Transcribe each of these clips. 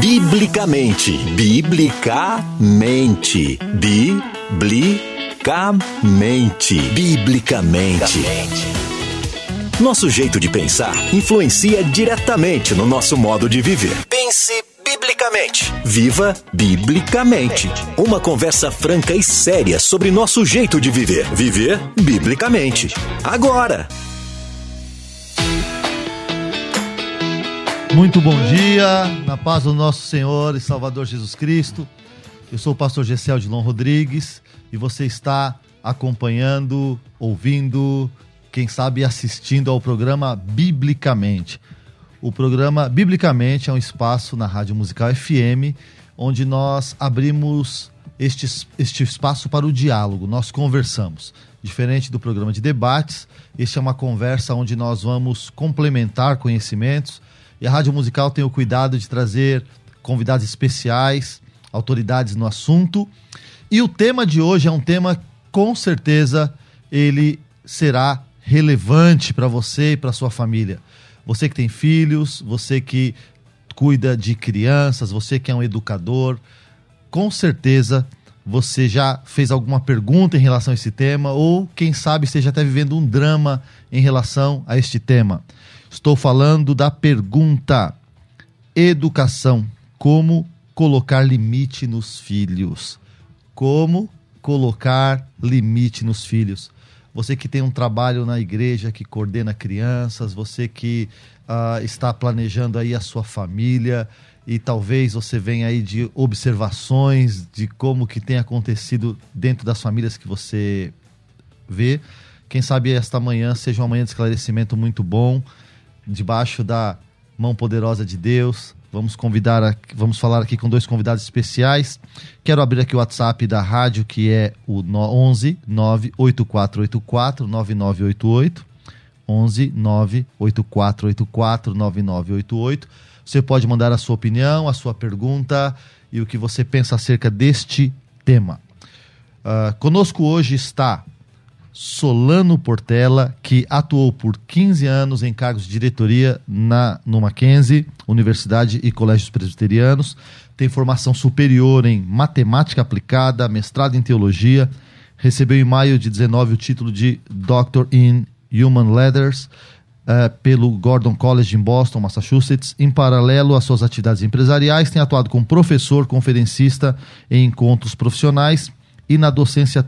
Biblicamente. Biblicamente. Biblicamente. Biblicamente. Nosso jeito de pensar influencia diretamente no nosso modo de viver. Pense biblicamente. Viva biblicamente. Uma conversa franca e séria sobre nosso jeito de viver. Viver biblicamente. Agora. Muito bom dia, na paz do nosso Senhor e Salvador Jesus Cristo. Eu sou o pastor Gessel de Lon Rodrigues e você está acompanhando, ouvindo, quem sabe assistindo ao programa Biblicamente. O programa Biblicamente é um espaço na Rádio Musical FM onde nós abrimos este, este espaço para o diálogo, nós conversamos. Diferente do programa de debates, este é uma conversa onde nós vamos complementar conhecimentos e a Rádio Musical tem o cuidado de trazer convidados especiais, autoridades no assunto. E o tema de hoje é um tema, com certeza, ele será relevante para você e para sua família. Você que tem filhos, você que cuida de crianças, você que é um educador, com certeza você já fez alguma pergunta em relação a esse tema ou quem sabe esteja até vivendo um drama em relação a este tema. Estou falando da pergunta: educação. Como colocar limite nos filhos? Como colocar limite nos filhos? Você que tem um trabalho na igreja, que coordena crianças, você que uh, está planejando aí a sua família e talvez você venha aí de observações de como que tem acontecido dentro das famílias que você vê. Quem sabe esta manhã seja uma manhã de esclarecimento muito bom debaixo da mão poderosa de Deus. Vamos convidar, vamos falar aqui com dois convidados especiais. Quero abrir aqui o WhatsApp da rádio, que é o 11 98484 9988. 11 98484 9988. Você pode mandar a sua opinião, a sua pergunta e o que você pensa acerca deste tema. Uh, conosco hoje está Solano Portela, que atuou por 15 anos em cargos de diretoria na, no Mackenzie, Universidade e Colégios Presbiterianos. Tem formação superior em matemática aplicada, mestrado em teologia. Recebeu em maio de 19 o título de Doctor in Human Letters uh, pelo Gordon College em Boston, Massachusetts. Em paralelo às suas atividades empresariais, tem atuado como professor, conferencista em encontros profissionais e na docência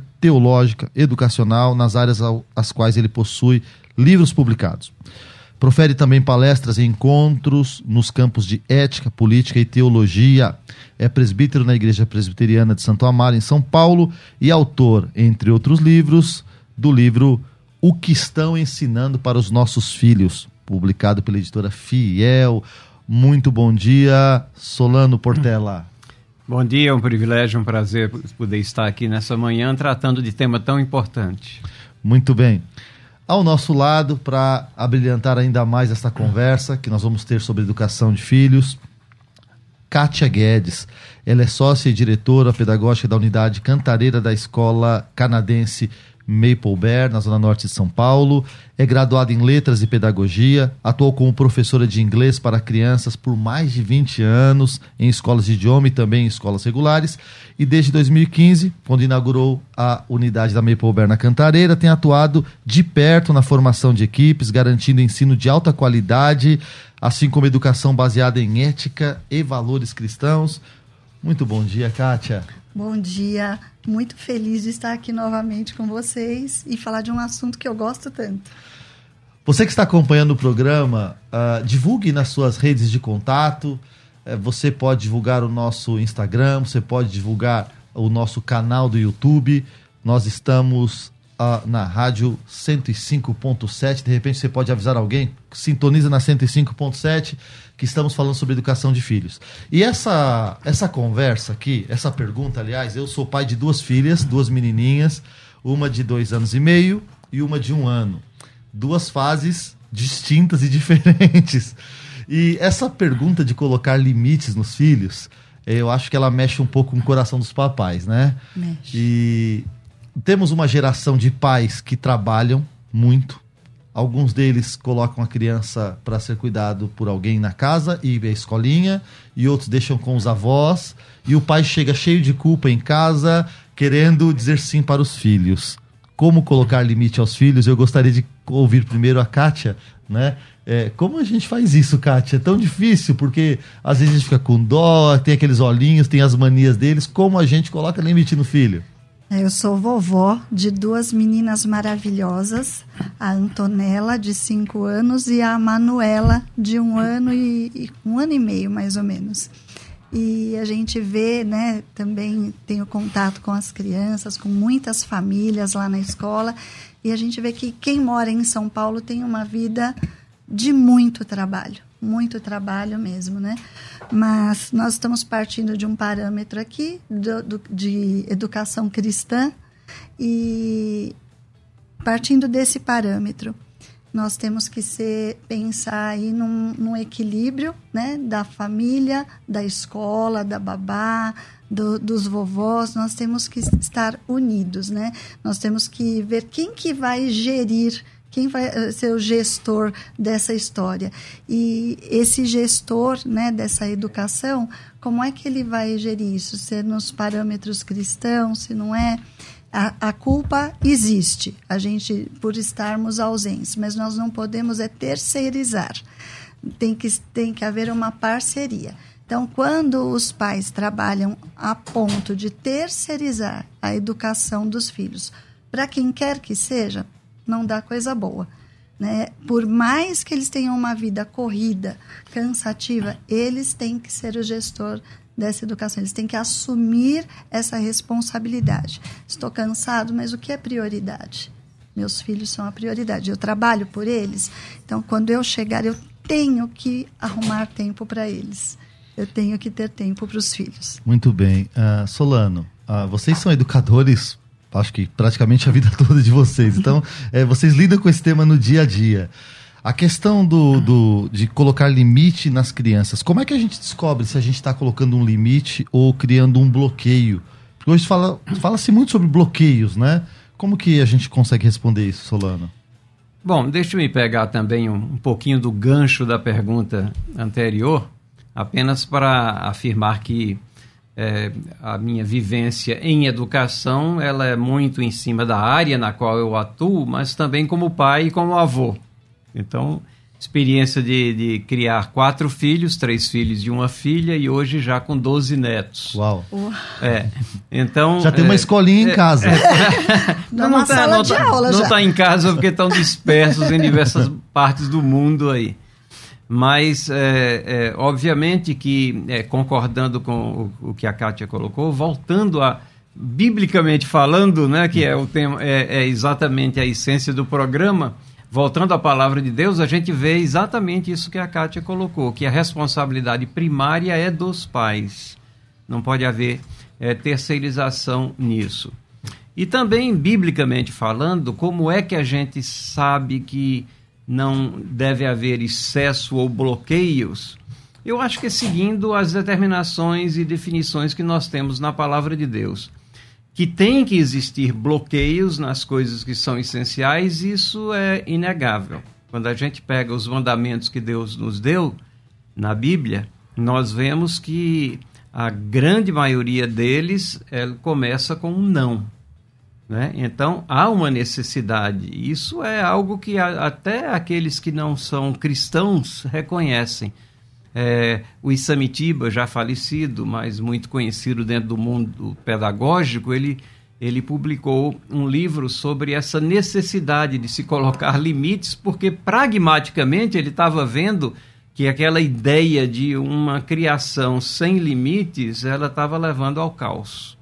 educacional, nas áreas às quais ele possui livros publicados. Profere também palestras e encontros nos campos de ética, política e teologia. É presbítero na Igreja Presbiteriana de Santo Amaro, em São Paulo, e autor, entre outros livros, do livro O que estão ensinando para os nossos filhos, publicado pela editora Fiel. Muito bom dia, Solano Portela. Bom dia, é um privilégio, um prazer poder estar aqui nessa manhã tratando de tema tão importante. Muito bem. Ao nosso lado, para abrilhantar ainda mais esta conversa que nós vamos ter sobre educação de filhos, Kátia Guedes. Ela é sócia e diretora pedagógica da unidade Cantareira da Escola Canadense Maple Bear, na Zona Norte de São Paulo. É graduada em Letras e Pedagogia, atuou como professora de inglês para crianças por mais de 20 anos em escolas de idioma e também em escolas regulares. E desde 2015, quando inaugurou a unidade da Maple Bear na Cantareira, tem atuado de perto na formação de equipes, garantindo ensino de alta qualidade, assim como educação baseada em ética e valores cristãos. Muito bom dia, Kátia. Bom dia, muito feliz de estar aqui novamente com vocês e falar de um assunto que eu gosto tanto. Você que está acompanhando o programa, uh, divulgue nas suas redes de contato. Uh, você pode divulgar o nosso Instagram, você pode divulgar o nosso canal do YouTube. Nós estamos na rádio 105.7. De repente você pode avisar alguém, sintoniza na 105.7 que estamos falando sobre educação de filhos. E essa, essa conversa aqui, essa pergunta, aliás, eu sou pai de duas filhas, duas menininhas, uma de dois anos e meio e uma de um ano. Duas fases distintas e diferentes. E essa pergunta de colocar limites nos filhos, eu acho que ela mexe um pouco com o coração dos papais, né? Mexe. E temos uma geração de pais que trabalham muito, Alguns deles colocam a criança para ser cuidado por alguém na casa e a escolinha, e outros deixam com os avós, e o pai chega cheio de culpa em casa, querendo dizer sim para os filhos. Como colocar limite aos filhos? Eu gostaria de ouvir primeiro a Kátia, né? É, como a gente faz isso, Kátia? É tão difícil, porque às vezes a gente fica com dó, tem aqueles olhinhos, tem as manias deles. Como a gente coloca limite no filho? É, eu sou vovó de duas meninas maravilhosas, a Antonella, de cinco anos, e a Manuela, de um ano e, um ano e meio, mais ou menos. E a gente vê, né, também tenho contato com as crianças, com muitas famílias lá na escola, e a gente vê que quem mora em São Paulo tem uma vida de muito trabalho, muito trabalho mesmo, né? Mas nós estamos partindo de um parâmetro aqui do, do, de educação cristã e partindo desse parâmetro, nós temos que ser, pensar aí num, num equilíbrio né, da família, da escola, da babá, do, dos vovós, nós temos que estar unidos, né? Nós temos que ver quem que vai gerir quem vai eh, ser o gestor dessa história? E esse gestor né, dessa educação, como é que ele vai gerir isso? Se é nos parâmetros cristãos, se não é? A, a, culpa existe, a gente por estarmos ausentes, mas nós não podemos é terceirizar. Tem que, tem que haver uma parceria. Então, quando os pais trabalham a ponto de terceirizar a educação dos filhos, para quem quer que seja, não dá coisa boa. Né? Por mais que eles tenham uma vida corrida, cansativa, eles têm que ser o gestor dessa educação, eles têm que assumir essa responsabilidade. Estou cansado, mas o que é prioridade? Meus filhos são a prioridade. Eu trabalho por eles, então quando eu chegar, eu tenho que arrumar tempo para eles. Eu tenho que ter tempo para os filhos. Muito bem. Uh, Solano, uh, vocês são educadores acho que praticamente a vida toda de vocês. Então, é, vocês lidam com esse tema no dia a dia. A questão do, do, de colocar limite nas crianças, como é que a gente descobre se a gente está colocando um limite ou criando um bloqueio? Porque hoje fala, fala-se muito sobre bloqueios, né? Como que a gente consegue responder isso, Solano? Bom, deixa eu me pegar também um, um pouquinho do gancho da pergunta anterior, apenas para afirmar que é, a minha vivência em educação ela é muito em cima da área na qual eu atuo, mas também como pai e como avô. Então, experiência de, de criar quatro filhos, três filhos e uma filha, e hoje já com 12 netos. Uau! É, então... Já tem uma é, escolinha é, em casa. É, não, não, tá, não, tá, não está em casa porque estão dispersos em diversas partes do mundo aí. Mas, é, é, obviamente que, é, concordando com o, o, que a Kátia colocou, voltando a, biblicamente falando, né, que é, o tema, é, é exatamente a essência do programa, voltando à palavra de Deus, a gente vê exatamente isso que a Kátia colocou, que a responsabilidade primária é dos pais. Não pode haver é, terceirização nisso. E também, biblicamente falando, como é que a gente sabe que não deve haver excesso ou bloqueios, eu acho que é seguindo as determinações e definições que nós temos na palavra de Deus. Que tem que existir bloqueios nas coisas que são essenciais, isso é inegável. Quando a gente pega os mandamentos que Deus nos deu na Bíblia, nós vemos que a grande maioria deles começa com um não. Né? Então há uma necessidade. Isso é algo que a, até aqueles que não são cristãos reconhecem. É, o Isamitiba, já falecido, mas muito conhecido dentro do mundo pedagógico, ele, ele publicou um livro sobre essa necessidade de se colocar limites, porque pragmaticamente ele estava vendo que aquela ideia de uma criação sem limites ela estava levando ao caos.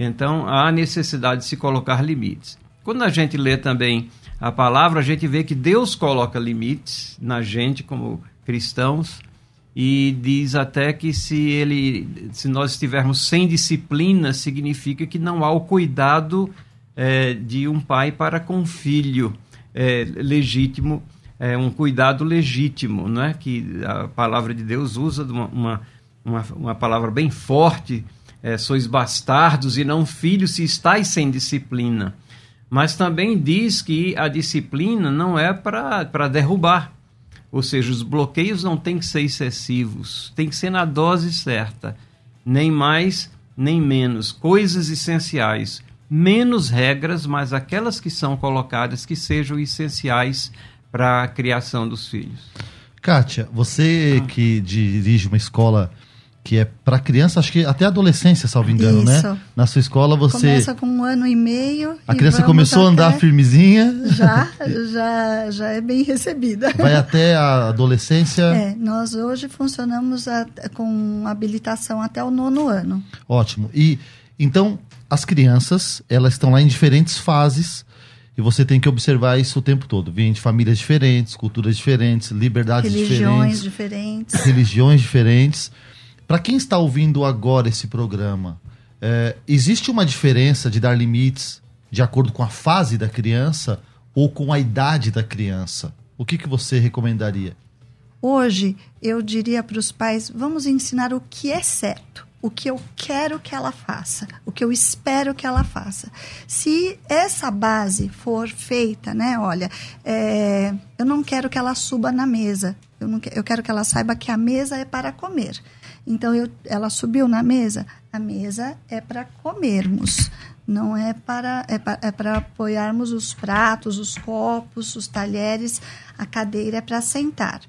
Então, há necessidade de se colocar limites. Quando a gente lê também a palavra, a gente vê que Deus coloca limites na gente como cristãos e diz até que se ele, se nós estivermos sem disciplina, significa que não há o cuidado é, de um pai para com um filho é, legítimo, é, um cuidado legítimo, não é? Que a palavra de Deus usa uma, uma, uma palavra bem forte é, sois bastardos e não filhos se estáis sem disciplina. Mas também diz que a disciplina não é para derrubar. Ou seja, os bloqueios não têm que ser excessivos, tem que ser na dose certa, nem mais nem menos. Coisas essenciais, menos regras, mas aquelas que são colocadas que sejam essenciais para a criação dos filhos. Kátia, você ah. que dirige uma escola que é para criança, acho que até adolescência, salvo engano, né? Isso. né? Na sua escola você começa com um ano e meio. A criança começou a andar firmezinha. Já, já, já é bem recebida. Vai até a adolescência. É, nós hoje funcionamos a, com habilitação até o nono ano. Ótimo. E então as crianças elas estão lá em diferentes fases e você tem que observar isso o tempo todo. Vêm de famílias diferentes, culturas diferentes, liberdades religiões diferentes, diferentes. Religiões diferentes. Para quem está ouvindo agora esse programa, é, existe uma diferença de dar limites de acordo com a fase da criança ou com a idade da criança? O que, que você recomendaria? Hoje, eu diria para os pais: vamos ensinar o que é certo o que eu quero que ela faça, o que eu espero que ela faça. Se essa base for feita, né? Olha, é, eu não quero que ela suba na mesa. Eu, não, eu quero que ela saiba que a mesa é para comer. Então, eu, ela subiu na mesa. A mesa é para comermos, não é para é para, é apoiarmos os pratos, os copos, os talheres. A cadeira é para sentar.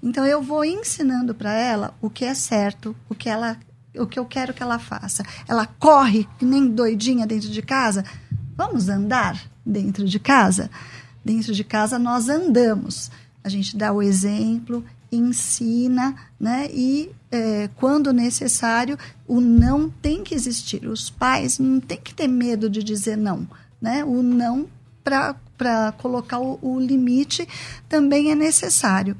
Então, eu vou ensinando para ela o que é certo, o que ela o que eu quero que ela faça. Ela corre que nem doidinha dentro de casa. Vamos andar dentro de casa? Dentro de casa nós andamos. A gente dá o exemplo, ensina, né? E é, quando necessário, o não tem que existir. Os pais não têm que ter medo de dizer não, né? O não para colocar o, o, limite também é necessário.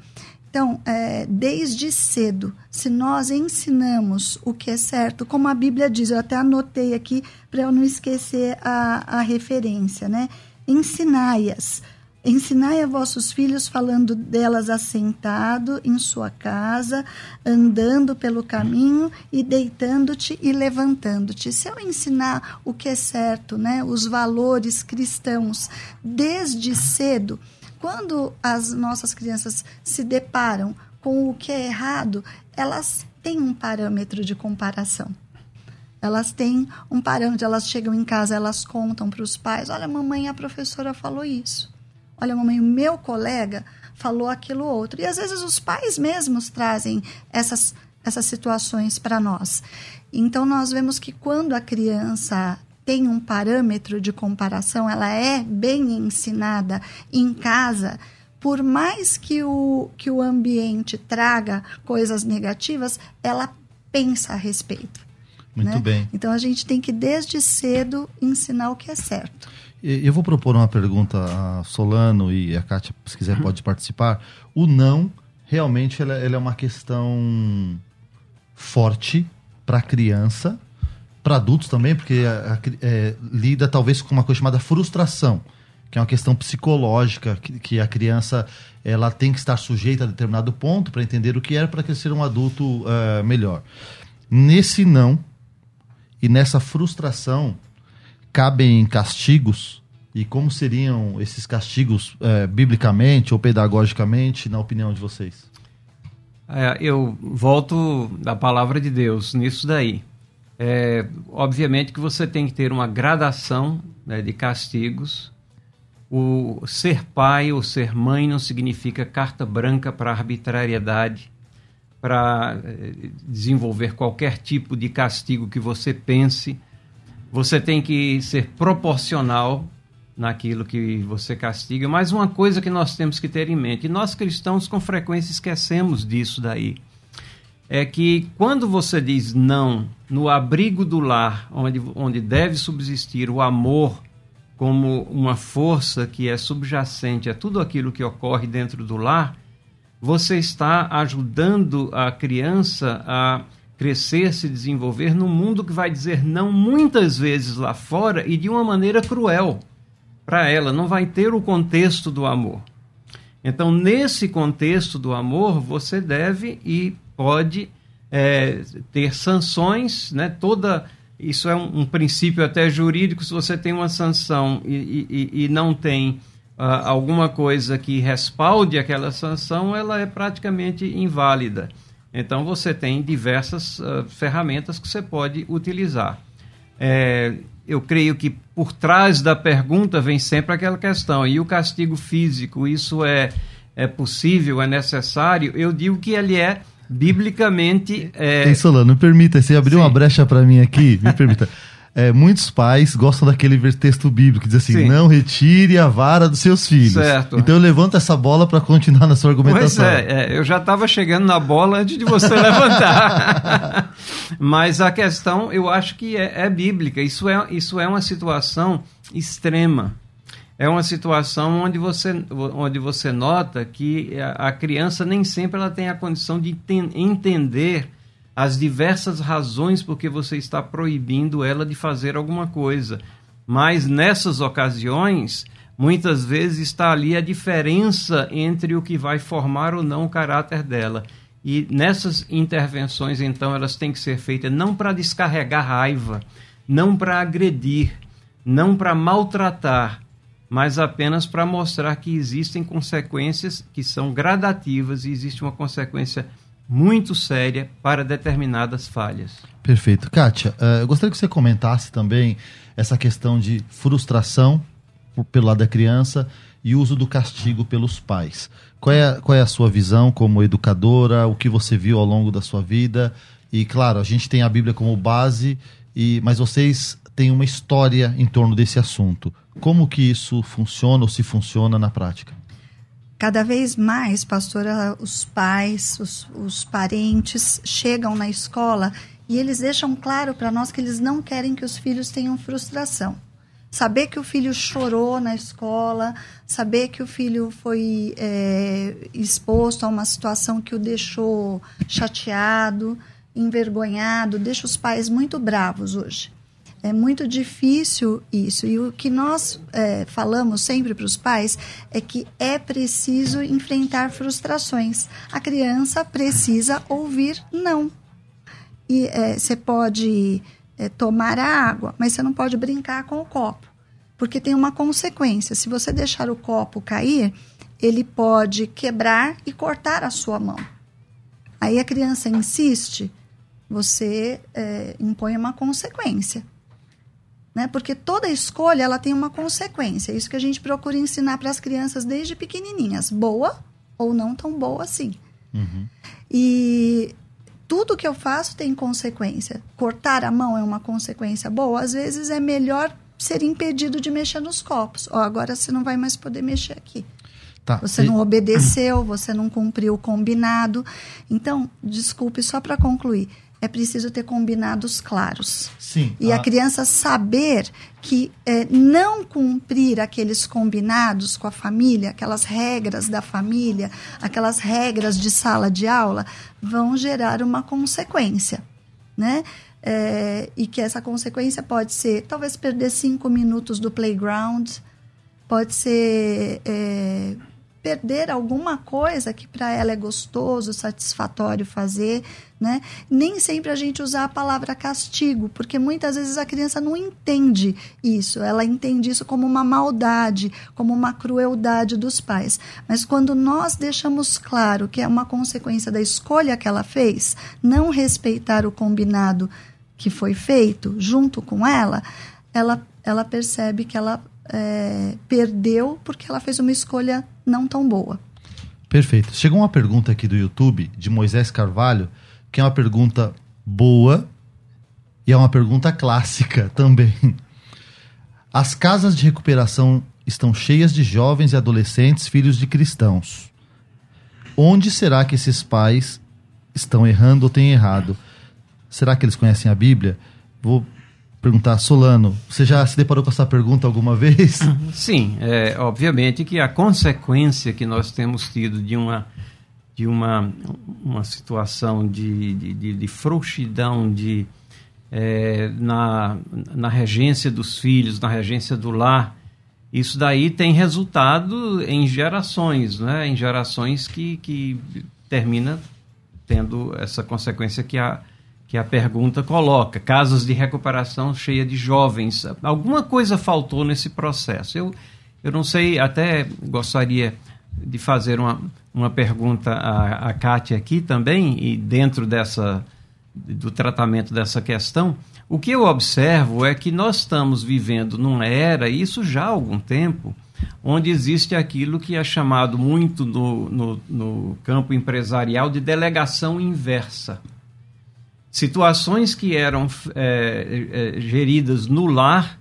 Então, é, desde cedo, se nós ensinamos o que é certo, como a Bíblia diz, eu até anotei aqui para eu não esquecer a, a referência, né? Ensinai-as Ensinai a vossos filhos falando delas assentado em sua casa, andando pelo caminho e deitando-te e levantando-te. Se eu ensinar o que é certo, né, os valores cristãos desde cedo, quando as nossas crianças se deparam com o que é errado, elas têm um parâmetro de comparação. Elas têm um parâmetro, elas chegam em casa, elas contam para os pais: olha, mamãe, a professora falou isso. Olha, mamãe, o meu colega falou aquilo outro. E às vezes os pais mesmos trazem essas, essas situações para nós. Então nós vemos que quando a criança tem um parâmetro de comparação, ela é bem ensinada em casa, por mais que o, que o ambiente traga coisas negativas, ela pensa a respeito. Muito né? bem. Então a gente tem que desde cedo ensinar o que é certo. Eu vou propor uma pergunta a Solano e a Kátia, se quiser, uhum. pode participar. O não, realmente, ela é uma questão forte para a criança, para adultos também, porque a, a, é, lida talvez com uma coisa chamada frustração, que é uma questão psicológica, que, que a criança ela tem que estar sujeita a determinado ponto para entender o que era para ser um adulto uh, melhor. Nesse não e nessa frustração, cabem castigos e como seriam esses castigos é, biblicamente ou pedagogicamente, na opinião de vocês? É, eu volto da palavra de Deus nisso daí. É, obviamente que você tem que ter uma gradação né, de castigos. O ser pai ou ser mãe não significa carta branca para arbitrariedade, para é, desenvolver qualquer tipo de castigo que você pense você tem que ser proporcional naquilo que você castiga. Mas uma coisa que nós temos que ter em mente, e nós cristãos com frequência esquecemos disso daí, é que quando você diz não no abrigo do lar, onde, onde deve subsistir o amor como uma força que é subjacente a tudo aquilo que ocorre dentro do lar, você está ajudando a criança a crescer, se desenvolver num mundo que vai dizer não muitas vezes lá fora e de uma maneira cruel para ela, não vai ter o contexto do amor. Então, nesse contexto do amor, você deve e pode é, ter sanções, né? Toda isso é um, um, princípio até jurídico, se você tem uma sanção e, e, e não tem uh, alguma coisa que respalde aquela sanção, ela é praticamente inválida. Então você tem diversas uh, ferramentas que você pode utilizar. É, eu creio que por trás da pergunta vem sempre aquela questão: e o castigo físico, isso é, é possível, é necessário? Eu digo que ele é biblicamente. É... Tem Solano, me permita, você abriu Sim. uma brecha para mim aqui, me permita. é, muitos pais gostam daquele texto bíblico que diz assim: Sim. não retire a vara dos seus filhos. Certo. Então eu levanto essa bola para continuar na sua argumentação. Pois é, é eu já estava chegando na bola antes de você levantar. Mas a questão, eu acho que é, é bíblica. Isso é, isso é uma situação extrema. É uma situação onde você, onde você nota que a, a criança nem sempre ela tem a condição de entender as diversas razões por que você está proibindo ela de fazer alguma coisa. Mas nessas ocasiões, muitas vezes está ali a diferença entre o que vai formar ou não o caráter dela. E nessas intervenções, então, elas têm que ser feitas não para descarregar raiva, não para agredir, não para maltratar, mas apenas para mostrar que existem consequências que são gradativas e existe uma consequência muito séria para determinadas falhas. Perfeito. Kátia, uh, eu gostaria que você comentasse também essa questão de frustração por, pelo lado da criança e uso do castigo pelos pais. Qual é, qual é a sua visão como educadora, o que você viu ao longo da sua vida? E, claro, a gente tem a Bíblia como base, e, mas vocês têm uma história em torno desse assunto. Como que isso funciona ou se funciona na prática? Cada vez mais, pastora, os pais, os, os parentes chegam na escola e eles deixam claro para nós que eles não querem que os filhos tenham frustração. Saber que o filho chorou na escola, saber que o filho foi é, exposto a uma situação que o deixou chateado, envergonhado, deixa os pais muito bravos hoje. É muito difícil isso. E o que nós é, falamos sempre para os pais é que é preciso enfrentar frustrações. A criança precisa ouvir não. E é, você pode é, tomar a água, mas você não pode brincar com o copo, porque tem uma consequência. Se você deixar o copo cair, ele pode quebrar e cortar a sua mão. Aí a criança insiste, você é, impõe uma consequência né? Porque toda escolha ela tem uma consequência. É isso que a gente procura ensinar para as crianças desde pequenininhas, boa ou não tão boa assim. Uhum. E tudo que eu faço tem consequência. Cortar a mão é uma consequência boa. Às vezes é melhor ser impedido de mexer nos copos. Ó, agora você não vai mais poder mexer aqui. Tá. Você e... não obedeceu, você não cumpriu o combinado. Então, desculpe, só para concluir é preciso ter combinados claros. Sim. E a, a criança saber que é, não cumprir aqueles combinados com a família, aquelas regras da família, aquelas regras de sala de aula, vão gerar uma consequência, né? É, e que essa consequência pode ser talvez perder cinco minutos do playground, pode ser é, perder alguma coisa que para ela é gostoso, satisfatório fazer, né? Nem sempre a gente usar a palavra castigo, porque muitas vezes a criança não entende isso, ela entende isso como uma maldade, como uma crueldade dos pais. Mas quando nós deixamos claro que é uma consequência da escolha que ela fez, não respeitar o combinado que foi feito junto com ela, ela, ela percebe que ela é, perdeu porque ela fez uma escolha não tão boa. Perfeito. Chegou uma pergunta aqui do YouTube de Moisés Carvalho, que é uma pergunta boa e é uma pergunta clássica também. As casas de recuperação estão cheias de jovens e adolescentes filhos de cristãos. Onde será que esses pais estão errando ou têm errado? Será que eles conhecem a Bíblia? Vou perguntar, Solano, você já se deparou com essa pergunta alguma vez? Sim, é, obviamente que a consequência que nós temos tido de uma, de uma, uma situação de, de, de frouxidão de, é, na, na regência dos filhos, na regência do lar, isso daí tem resultado em gerações, né? em gerações que, que termina tendo essa consequência que a, que a pergunta coloca, casos de recuperação cheia de jovens. Alguma coisa faltou nesse processo. Eu, eu não sei, até gostaria de fazer uma, uma pergunta à, à Kátia aqui também, e dentro dessa, do tratamento dessa questão. O que eu observo é que nós estamos vivendo numa era, isso já há algum tempo, onde existe aquilo que é chamado muito no, no, no campo empresarial de delegação inversa situações que eram é, é, geridas no lar,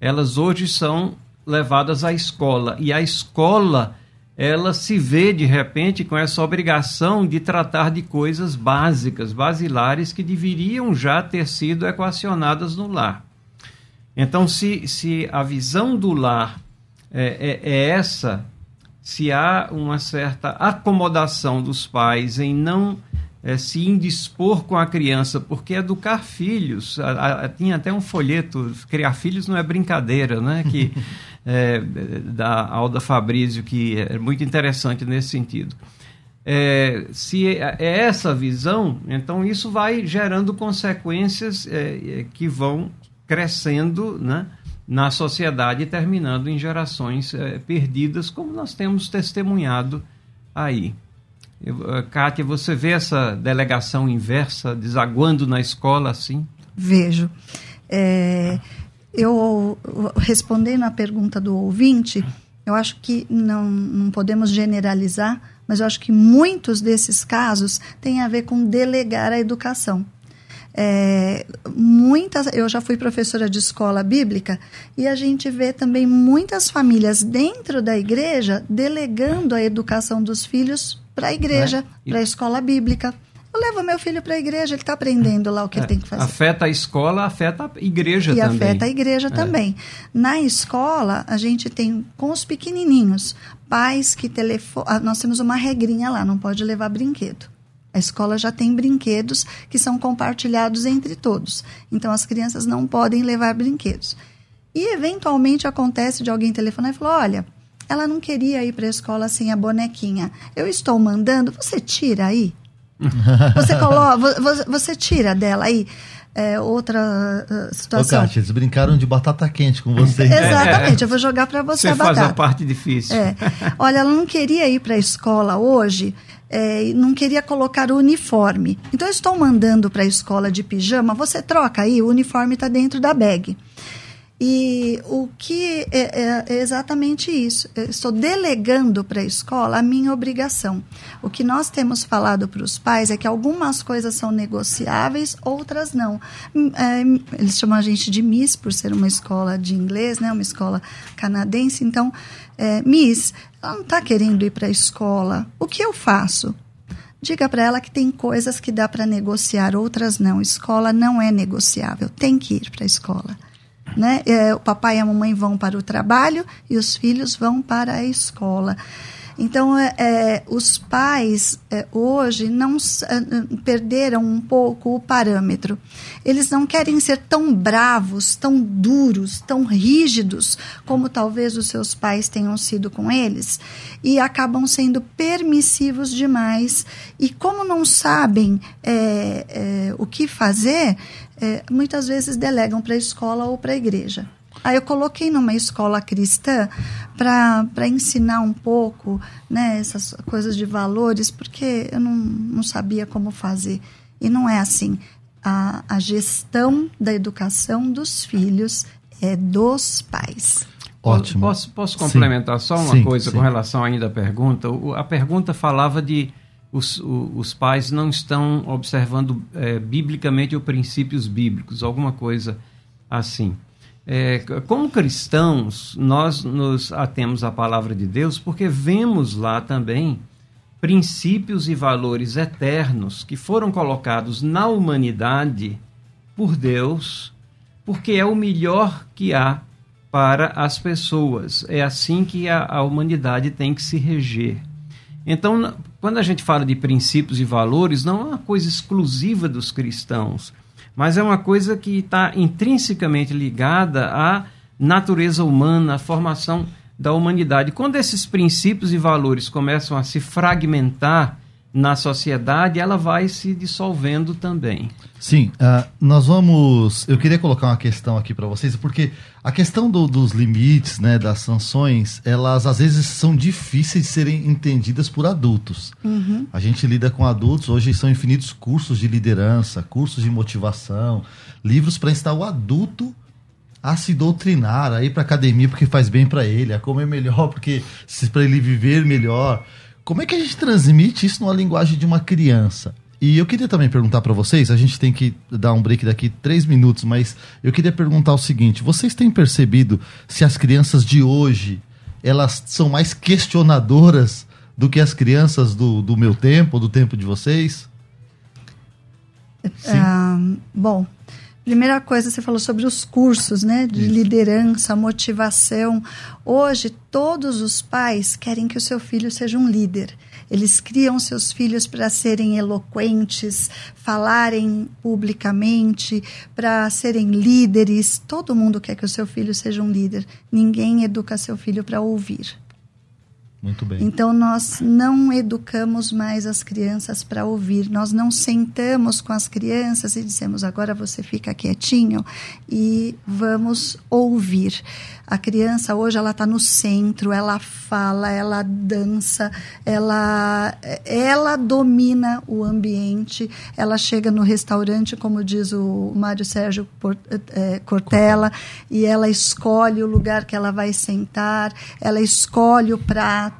elas hoje são levadas à escola. E a escola, ela se vê de repente com essa obrigação de tratar de coisas básicas, basilares, que deveriam já ter sido equacionadas no lar. Então, se, se a visão do lar é, é, é essa, se há uma certa acomodação dos pais em não é, se indispor com a criança, porque educar filhos, a, a, tinha até um folheto, criar filhos não é brincadeira, né? Que, é, da Alda Fabrício, que é muito interessante nesse sentido. É, se é, é essa visão, então isso vai gerando consequências é, é, que vão crescendo né, na sociedade, terminando em gerações perdidas, como nós temos testemunhado aí. Eh, Kátia, você vê essa delegação inversa desaguando na escola assim? Vejo. É, eu respondendo à pergunta do ouvinte, eu acho que não, não podemos generalizar, mas eu acho que muitos desses casos têm a ver com delegar a educação. É, muitas, eu já fui professora de escola bíblica e a gente vê também muitas famílias dentro da igreja delegando a educação dos filhos para a igreja, né? para a escola bíblica. Eu levo meu filho para a igreja, ele está aprendendo lá o que é, ele tem que fazer. Afeta a escola, afeta a igreja e também. E afeta a igreja é. também. Na escola, a gente tem, com os pequenininhos, pais que telefonam. Ah, nós temos uma regrinha lá, não pode levar brinquedo. A escola já tem brinquedos que são compartilhados entre todos. Então, as crianças não podem levar brinquedos. E, eventualmente, acontece de alguém telefonar e falar: olha, ela não queria ir para a escola sem a bonequinha. Eu estou mandando, você tira aí. Você coloca, você tira dela aí. É, outra uh, situação. Ô, Kátia, eles brincaram de batata quente com você. Exatamente, eu vou jogar para você, você a batata. Você faz a parte difícil. É. Olha, ela não queria ir para a escola hoje, é, não queria colocar o uniforme. Então, eu estou mandando para a escola de pijama, você troca aí, o uniforme está dentro da bag. E o que é, é, é exatamente isso. Eu estou delegando para a escola a minha obrigação. O que nós temos falado para os pais é que algumas coisas são negociáveis, outras não. Hum, é, eles chamam a gente de Miss por ser uma escola de inglês, né, uma escola canadense. Então, é, Miss, ela não está querendo ir para a escola. O que eu faço? Diga para ela que tem coisas que dá para negociar, outras não. Escola não é negociável, tem que ir para a escola. Né? É, o papai e a mamãe vão para o trabalho e os filhos vão para a escola. Então, é, é os pais é, hoje não é, perderam um pouco o parâmetro. Eles não querem ser tão bravos, tão duros, tão rígidos como talvez os seus pais tenham sido com eles e acabam sendo permissivos demais. E como não sabem é, é, o que fazer, é, muitas vezes delegam para a escola ou para a igreja. Aí eu coloquei numa escola cristã para ensinar um pouco né, essas coisas de valores, porque eu não, não sabia como fazer. E não é assim. A, a gestão da educação dos filhos é dos pais. Ótimo. Posso, posso complementar sim. só uma sim, coisa sim. com relação ainda à pergunta? O, a pergunta falava de os, os pais não estão observando é, biblicamente os princípios bíblicos, alguma coisa assim. É, como cristãos, nós nos atemos à palavra de Deus porque vemos lá também princípios e valores eternos que foram colocados na humanidade por Deus, porque é o melhor que há para as pessoas. É assim que a, a humanidade tem que se reger. Então, quando a gente fala de princípios e valores, não é uma coisa exclusiva dos cristãos mas é uma coisa que está intrinsecamente ligada à natureza humana, à formação da humanidade. Quando esses princípios e valores começam a se fragmentar na sociedade, ela vai se dissolvendo também. Sim, uh, nós vamos. Eu queria colocar uma questão aqui para vocês, porque a questão do, dos limites, né, das sanções, elas às vezes são difíceis de serem entendidas por adultos. Uhum. A gente lida com adultos, hoje são infinitos cursos de liderança, cursos de motivação, livros para ensinar o adulto a se doutrinar, a ir para academia porque faz bem para ele, a comer melhor porque para ele viver melhor. Como é que a gente transmite isso numa linguagem de uma criança? E eu queria também perguntar para vocês, a gente tem que dar um break daqui três minutos, mas eu queria perguntar o seguinte: vocês têm percebido se as crianças de hoje elas são mais questionadoras do que as crianças do, do meu tempo, do tempo de vocês? Um, bom, Primeira coisa, você falou sobre os cursos, né, de liderança, motivação. Hoje, todos os pais querem que o seu filho seja um líder. Eles criam seus filhos para serem eloquentes, falarem publicamente, para serem líderes. Todo mundo quer que o seu filho seja um líder. Ninguém educa seu filho para ouvir. Muito bem. Então, nós não educamos mais as crianças para ouvir. Nós não sentamos com as crianças e dizemos, agora você fica quietinho e vamos ouvir. A criança hoje ela está no centro, ela fala, ela dança, ela, ela domina o ambiente, ela chega no restaurante, como diz o Mário Sérgio é, Cortella, e ela escolhe o lugar que ela vai sentar, ela escolhe o prato,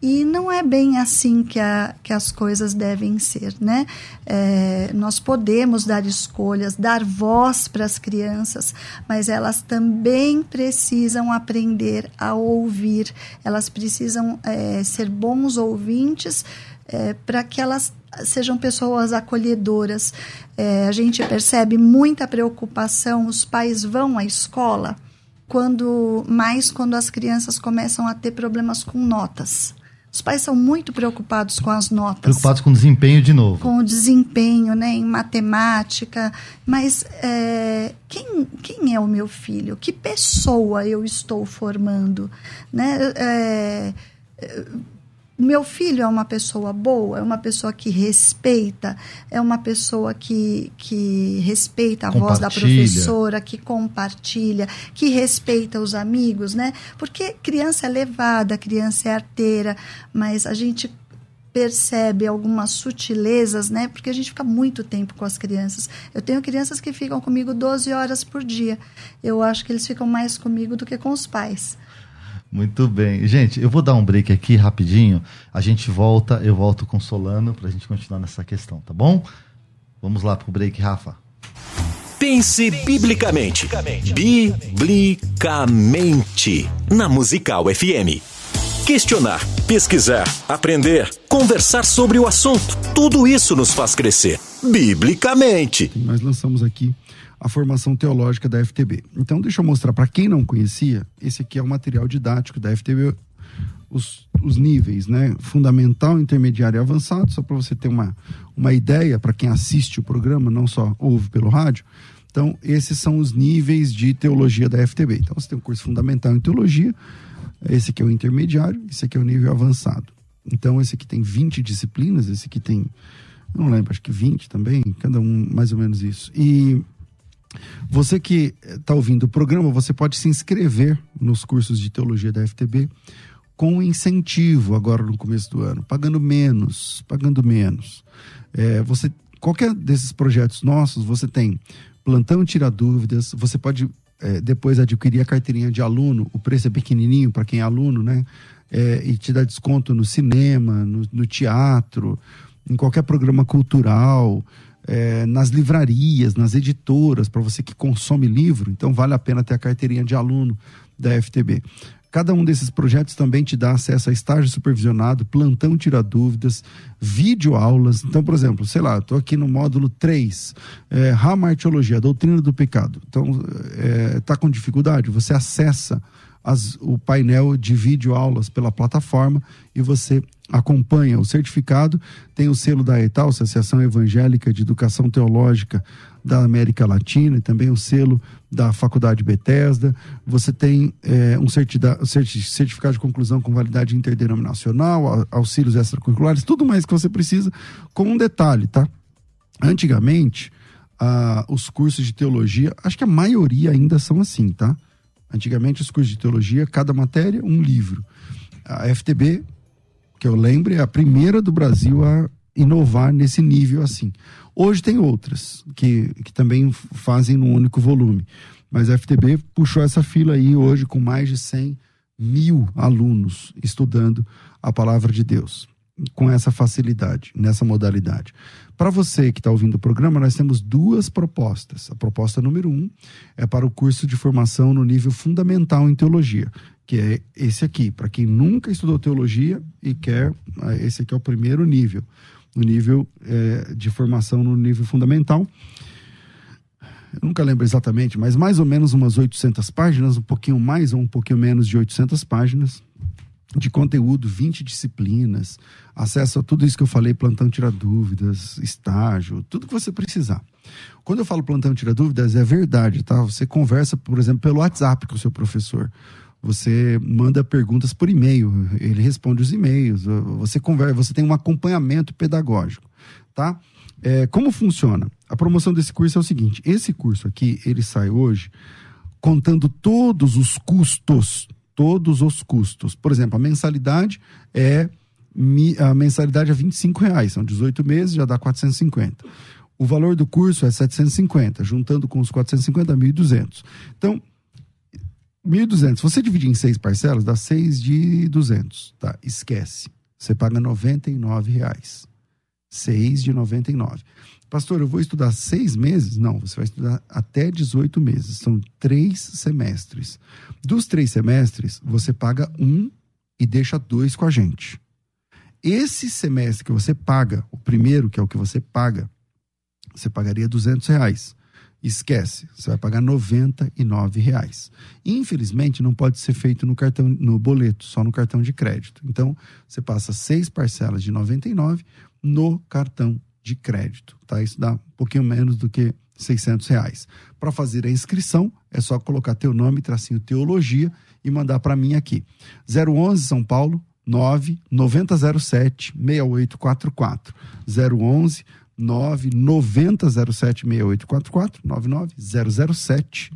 e não é bem assim que, a, que as coisas devem ser, né? É, nós podemos dar escolhas, dar voz para as crianças, mas elas também precisam aprender a ouvir, elas precisam é, ser bons ouvintes é, para que elas sejam pessoas acolhedoras. É, a gente percebe muita preocupação, os pais vão à escola quando mais quando as crianças começam a ter problemas com notas. Os pais são muito preocupados com as notas. Preocupados com o desempenho de novo. Com o desempenho, né, em matemática. Mas é, quem, quem é o meu filho? Que pessoa eu estou formando? Né? É, meu filho é uma pessoa boa, é uma pessoa que respeita, é uma pessoa que, que respeita a voz da professora, que compartilha, que respeita os amigos, né? Porque criança é levada, criança é arteira, mas a gente percebe algumas sutilezas, né? Porque a gente fica muito tempo com as crianças. Eu tenho crianças que ficam comigo 12 horas por dia. Eu acho que eles ficam mais comigo do que com os pais. Muito bem. Gente, eu vou dar um break aqui rapidinho. A gente volta, eu volto com Solano para a gente continuar nessa questão, tá bom? Vamos lá pro break, Rafa. Pense biblicamente. Biblicamente. Na Musical FM. Questionar, pesquisar, aprender, conversar sobre o assunto. Tudo isso nos faz crescer. Biblicamente. Nós lançamos aqui a formação teológica da FTB. Então, deixa eu mostrar para quem não conhecia, esse aqui é o material didático da FTB, os, os níveis, né? Fundamental, intermediário e avançado, só para você ter uma, uma ideia, para quem assiste o programa, não só ouve pelo rádio. Então, esses são os níveis de teologia da FTB. Então, você tem um curso fundamental em teologia, esse aqui é o intermediário, esse aqui é o nível avançado. Então, esse aqui tem 20 disciplinas, esse aqui tem, não lembro, acho que 20 também, cada um mais ou menos isso. E você que está ouvindo o programa, você pode se inscrever nos cursos de teologia da FTB com incentivo agora no começo do ano, pagando menos, pagando menos. É, você, qualquer desses projetos nossos, você tem plantão tira dúvidas, você pode é, depois adquirir a carteirinha de aluno, o preço é pequenininho para quem é aluno, né? É, e te dá desconto no cinema, no, no teatro, em qualquer programa cultural é, nas livrarias, nas editoras, para você que consome livro, então vale a pena ter a carteirinha de aluno da FTB. Cada um desses projetos também te dá acesso a estágio supervisionado, plantão tira dúvidas, vídeo aulas. Então, por exemplo, sei lá, estou aqui no módulo 3, é, Ramartiologia, doutrina do pecado. Então, está é, tá com dificuldade? Você acessa as, o painel de vídeo aulas pela plataforma e você acompanha o certificado. Tem o selo da ETAL, Associação Evangélica de Educação Teológica da América Latina, e também o selo da Faculdade Bethesda. Você tem é, um certificado de conclusão com validade interdenominacional, auxílios extracurriculares, tudo mais que você precisa, com um detalhe, tá? Antigamente, ah, os cursos de teologia, acho que a maioria ainda são assim, tá? Antigamente, os cursos de teologia, cada matéria, um livro. A FTB, que eu lembro, é a primeira do Brasil a inovar nesse nível assim. Hoje tem outras que, que também fazem num único volume. Mas a FTB puxou essa fila aí hoje com mais de 100 mil alunos estudando a palavra de Deus com essa facilidade, nessa modalidade. Para você que está ouvindo o programa, nós temos duas propostas. A proposta número um é para o curso de formação no nível fundamental em teologia, que é esse aqui, para quem nunca estudou teologia e quer, ah, esse aqui é o primeiro nível, o nível é, de formação no nível fundamental. Eu nunca lembro exatamente, mas mais ou menos umas 800 páginas, um pouquinho mais ou um pouquinho menos de 800 páginas de conteúdo, 20 disciplinas, acesso a tudo isso que eu falei, plantão tira dúvidas, estágio, tudo que você precisar. Quando eu falo plantão tira dúvidas, é verdade, tá? Você conversa, por exemplo, pelo WhatsApp com o seu professor. Você manda perguntas por e-mail, ele responde os e-mails, você conversa, você tem um acompanhamento pedagógico, tá? É, como funciona? A promoção desse curso é o seguinte: esse curso aqui, ele sai hoje contando todos os custos todos os custos. Por exemplo, a mensalidade é a mensalidade é 25 reais, são 18 meses, já dá 450. O valor do curso é 750, juntando com os 450, 1.200. Então, 1.200, se você dividir em seis parcelas, dá 6 de 200, tá? Esquece. Você paga 99 reais. 6 de 99. Pastor, eu vou estudar seis meses? Não, você vai estudar até 18 meses. São três semestres. Dos três semestres, você paga um e deixa dois com a gente. Esse semestre que você paga, o primeiro, que é o que você paga, você pagaria 200 reais. Esquece, você vai pagar 99 reais. Infelizmente, não pode ser feito no cartão, no boleto, só no cartão de crédito. Então, você passa seis parcelas de 99 no cartão de crédito, tá? Isso dá um pouquinho menos do que 600 reais. Para fazer a inscrição, é só colocar teu nome, tracinho teologia e mandar para mim aqui. 011 São Paulo 9 9007 6844. 011 9 9007 6844 99007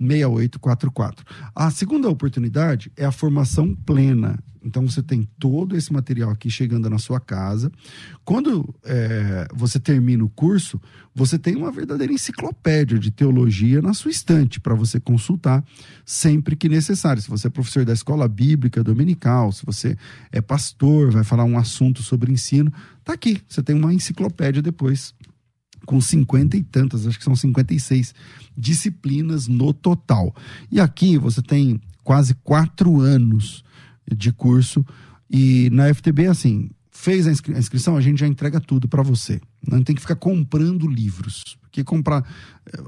6844. A segunda oportunidade é a formação plena. Então você tem todo esse material aqui chegando na sua casa. Quando é, você termina o curso, você tem uma verdadeira enciclopédia de teologia na sua estante para você consultar sempre que necessário. Se você é professor da escola bíblica dominical, se você é pastor, vai falar um assunto sobre ensino, tá aqui. Você tem uma enciclopédia depois com cinquenta e tantas, acho que são 56 disciplinas no total. E aqui você tem quase quatro anos de curso e na FTB, assim, fez a, inscri a inscrição, a gente já entrega tudo para você. Não tem que ficar comprando livros. Porque comprar.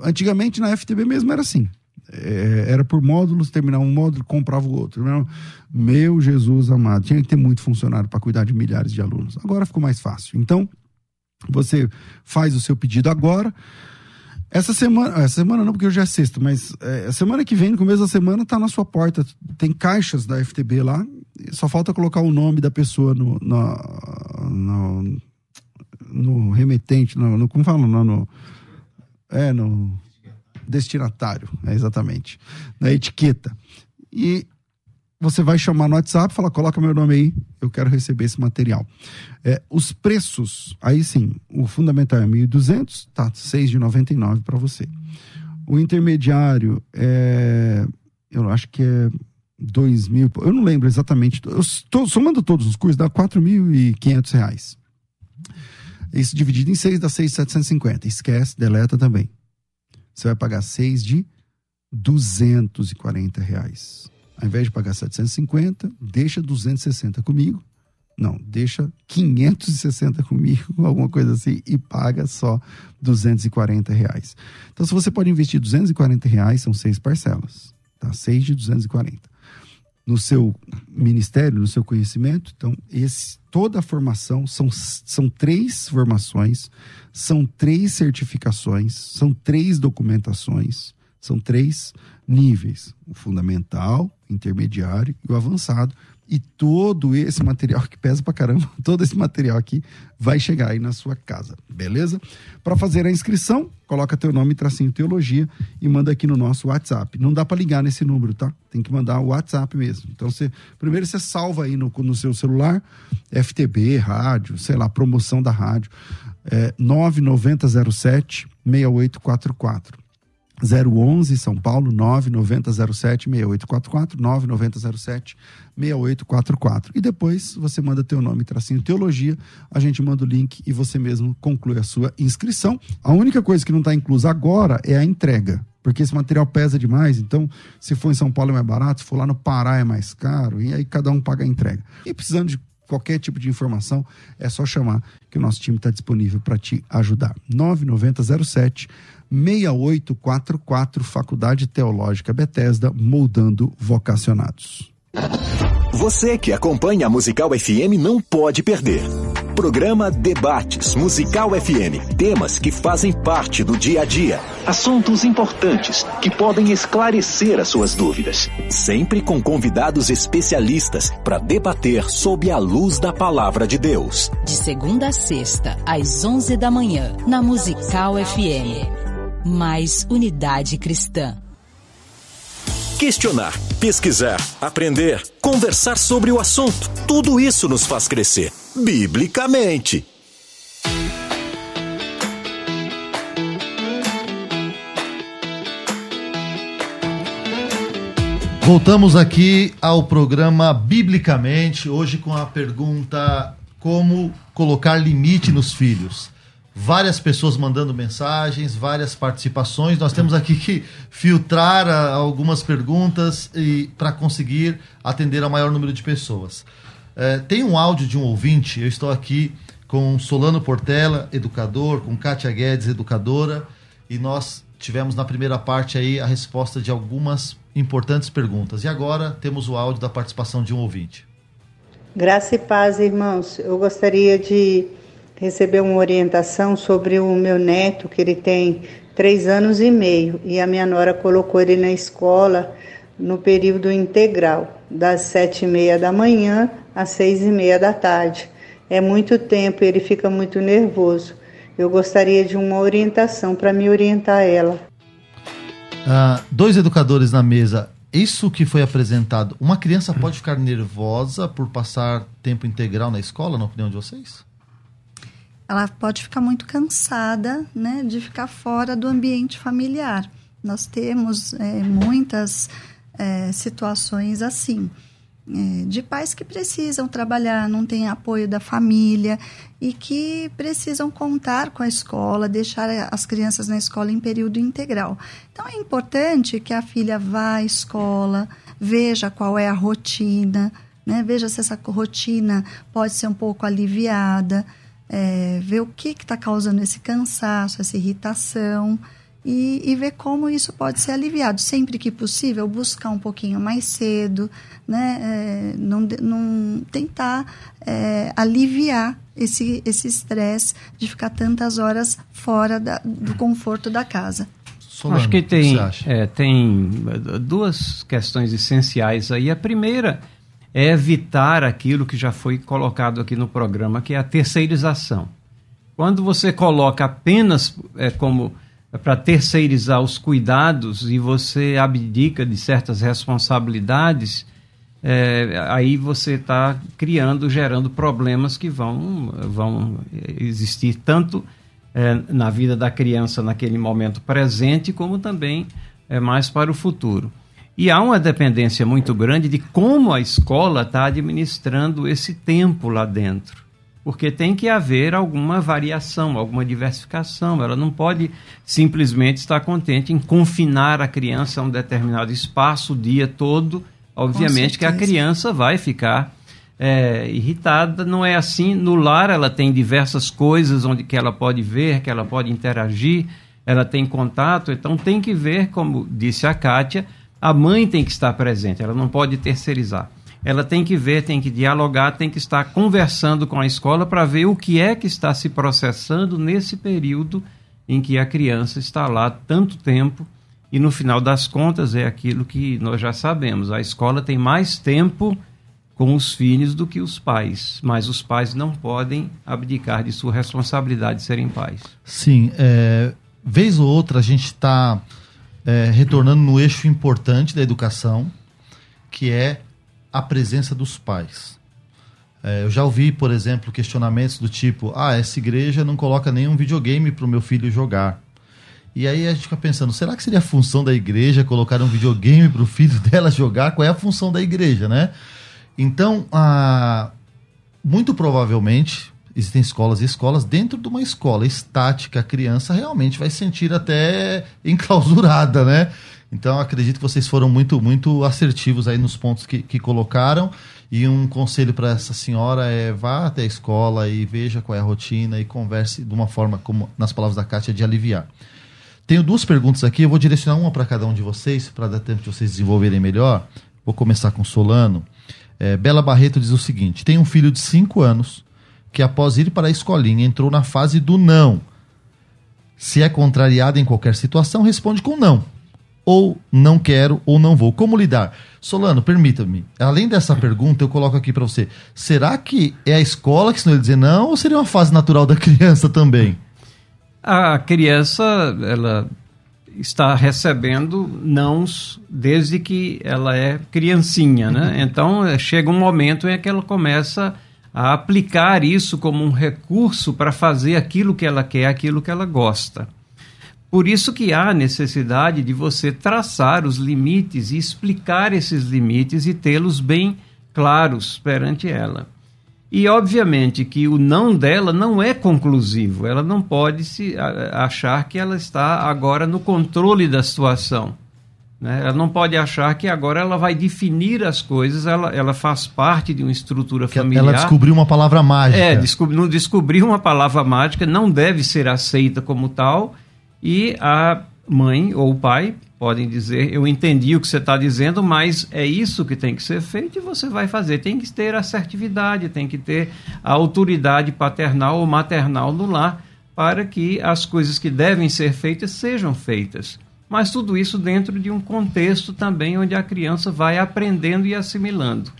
Antigamente na FTB mesmo era assim. É, era por módulos, terminar um módulo, comprava o outro. Meu Jesus amado, tinha que ter muito funcionário para cuidar de milhares de alunos. Agora ficou mais fácil. Então, você faz o seu pedido agora. Essa semana, essa semana não, porque hoje é sexta, mas é, a semana que vem, no começo da semana, tá na sua porta. Tem caixas da FTB lá. Só falta colocar o nome da pessoa no, no, no, no remetente, no, no, como fala? No, no, é, no destinatário, é exatamente. Na etiqueta. E você vai chamar no WhatsApp, fala, coloca meu nome aí, eu quero receber esse material. É, os preços, aí sim, o fundamental é 1.200, tá, 6,99 para você. O intermediário é, eu acho que é 2 mil, eu não lembro exatamente, estou somando todos os cursos, dá 4.500 reais. Isso dividido em 6 dá 6,750. Esquece, deleta também. Você vai pagar 6 de 240 reais. Ao invés de pagar 750, deixa 260 comigo. Não, deixa 560 comigo, alguma coisa assim, e paga só 240 reais. Então, se você pode investir 240 reais, são seis parcelas, tá? Seis de 240. no seu ministério, no seu conhecimento. Então, esse, toda a formação são, são três formações, são três certificações, são três documentações, são três níveis: o fundamental, intermediário e o avançado. E todo esse material que pesa pra caramba, todo esse material aqui vai chegar aí na sua casa, beleza? Para fazer a inscrição, coloca teu nome, tracinho teologia e manda aqui no nosso WhatsApp. Não dá para ligar nesse número, tá? Tem que mandar o WhatsApp mesmo. Então você, primeiro você salva aí no, no seu celular, FTB, rádio, sei lá, promoção da rádio, é, 9907 6844. 011 São Paulo 9907 6844 9907 6844 e depois você manda teu nome tracinho teologia a gente manda o link e você mesmo conclui a sua inscrição. A única coisa que não está inclusa agora é a entrega porque esse material pesa demais então se for em São Paulo é mais barato se for lá no Pará é mais caro e aí cada um paga a entrega. E precisando de qualquer tipo de informação, é só chamar que o nosso time está disponível para te ajudar. 9907 6844 Faculdade Teológica Bethesda, moldando vocacionados. Você que acompanha a Musical FM não pode perder. Programa Debates Musical FM. Temas que fazem parte do dia a dia. Assuntos importantes que podem esclarecer as suas dúvidas. Sempre com convidados especialistas para debater sob a luz da palavra de Deus. De segunda a sexta, às 11 da manhã, na Musical FM. Mais unidade cristã questionar, pesquisar, aprender, conversar sobre o assunto. Tudo isso nos faz crescer, biblicamente. Voltamos aqui ao programa Biblicamente, hoje com a pergunta: como colocar limite nos filhos? Várias pessoas mandando mensagens, várias participações. Nós temos aqui que filtrar a, ah, algumas perguntas e para conseguir atender ao maior número de pessoas. É, tem um áudio de um ouvinte, eu estou aqui com Solano Portela, educador, com Kátia Guedes, educadora, e nós tivemos na primeira parte aí a resposta de algumas importantes perguntas. E agora temos o áudio da participação de um ouvinte. Graça e paz, irmãos. Eu gostaria de receber uma orientação sobre o meu neto, que ele tem três anos e meio, e a minha nora colocou ele na escola no período integral, das sete e meia da manhã às seis e meia da tarde. É muito tempo e ele fica muito nervoso. Eu gostaria de uma orientação para me orientar ela. Ah, dois educadores na mesa. Isso que foi apresentado, uma criança pode ficar nervosa por passar tempo integral na escola, na opinião de vocês? Ela pode ficar muito cansada né, de ficar fora do ambiente familiar. Nós temos é, muitas é, situações assim. É, de pais que precisam trabalhar, não têm apoio da família e que precisam contar com a escola, deixar as crianças na escola em período integral. Então é importante que a filha vá à escola, veja qual é a rotina, né? veja se essa rotina pode ser um pouco aliviada é, ver o que está causando esse cansaço, essa irritação e, e, ver como isso pode ser aliviado. Sempre que possível, buscar um pouquinho mais cedo, né? É, não, não tentar é, aliviar esse estresse de ficar tantas horas fora da, do conforto da casa. Solano, Acho que tem, que é, tem duas questões essenciais aí. A primeira é evitar aquilo que já foi colocado aqui no programa, que é a terceirização. Quando você coloca apenas é, como é, para terceirizar os cuidados e você abdica de certas responsabilidades, é, aí você está criando, gerando problemas que vão, vão existir tanto é, na vida da criança naquele momento presente, como também é, mais para o futuro. E há uma dependência muito grande de como a escola está administrando esse tempo lá dentro. Porque tem que haver alguma variação, alguma diversificação. Ela não pode simplesmente estar contente em confinar a criança a um determinado espaço o dia todo. Obviamente que a criança vai ficar é, irritada. Não é assim. No lar ela tem diversas coisas onde que ela pode ver, que ela pode interagir, ela tem contato. Então tem que ver, como disse a Kátia, A mãe tem que estar presente, ela não pode terceirizar. Ela tem que ver, tem que dialogar, tem que estar conversando com a escola para ver o que é que está se processando nesse período em que a criança está lá tanto tempo e no final das contas é aquilo que nós já sabemos. A escola tem mais tempo com os filhos do que os pais, mas os pais não podem abdicar de sua responsabilidade de serem pais. Sim, é, vez ou outra a gente está é, retornando no eixo importante da educação, que é a presença dos pais. É, eu já ouvi, por exemplo, questionamentos do tipo: ah, essa igreja não coloca nenhum videogame para o meu filho jogar. E aí a gente fica pensando, será que seria a função da igreja colocar um videogame para o filho dela jogar? Qual é a função da igreja, né? Então, ah, muito provavelmente, existem escolas e escolas, dentro de uma escola estática, a criança realmente vai sentir até enclausurada, né? Então, acredito que vocês foram muito, muito assertivos aí nos pontos que, que colocaram. E um conselho para essa senhora é vá até a escola e veja qual é a rotina e converse de uma forma, como nas palavras da Kátia, de aliviar. Tenho duas perguntas aqui, eu vou direcionar uma para cada um de vocês, para dar tempo de vocês desenvolverem melhor. Vou começar com Solano. É, Bela Barreto diz o seguinte: tem um filho de 5 anos que, após ir para a escolinha, entrou na fase do não. Se é contrariado em qualquer situação, responde com não. Ou não quero ou não vou. Como lidar? Solano, permita-me. Além dessa pergunta, eu coloco aqui para você: será que é a escola que senão ele dizer não ou seria uma fase natural da criança também? a criança ela está recebendo nãos desde que ela é criancinha, né? Uhum. Então eh, chega um momento em que ela começa a aplicar isso como um recurso para fazer aquilo que ela quer, aquilo que ela gosta. Por isso que há necessidade de você traçar os limites e explicar esses limites e tê-los bem claros perante ela. E, obviamente, que o não dela não é conclusivo. Ela não pode se achar que ela está agora no controle da situação. Né? Ela não pode achar que agora ela vai definir as coisas, ela, ela faz parte de uma estrutura que familiar. Ela descobriu uma palavra mágica. É, descobri, não descobriu uma palavra mágica, não deve ser aceita como tal, e a mãe ou o pai podem dizer: Eu entendi o que você está dizendo, mas é isso que tem que ser feito e você vai fazer. Tem que ter assertividade, tem que ter a autoridade paternal ou maternal no lar para que as coisas que devem ser feitas sejam feitas. Mas tudo isso dentro de um contexto também onde a criança vai aprendendo e assimilando.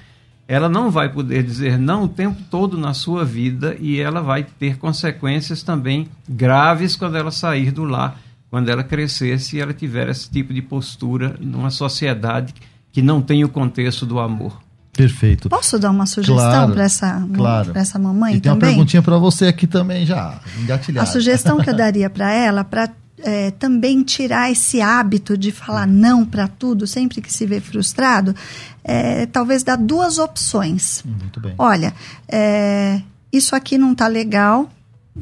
Ela não vai poder dizer não o tempo todo na sua vida e ela vai ter consequências também graves quando ela sair do lar quando ela crescer, se ela tiver esse tipo de postura numa sociedade que não tem o contexto do amor. Perfeito. Posso dar uma sugestão claro, para essa, claro. essa mamãe e tem também? uma perguntinha para você aqui também já, engatilhada. A sugestão que eu daria para ela, para é, também tirar esse hábito de falar não para tudo, sempre que se vê frustrado, é, talvez dar duas opções. Muito bem. Olha, é, isso aqui não está legal,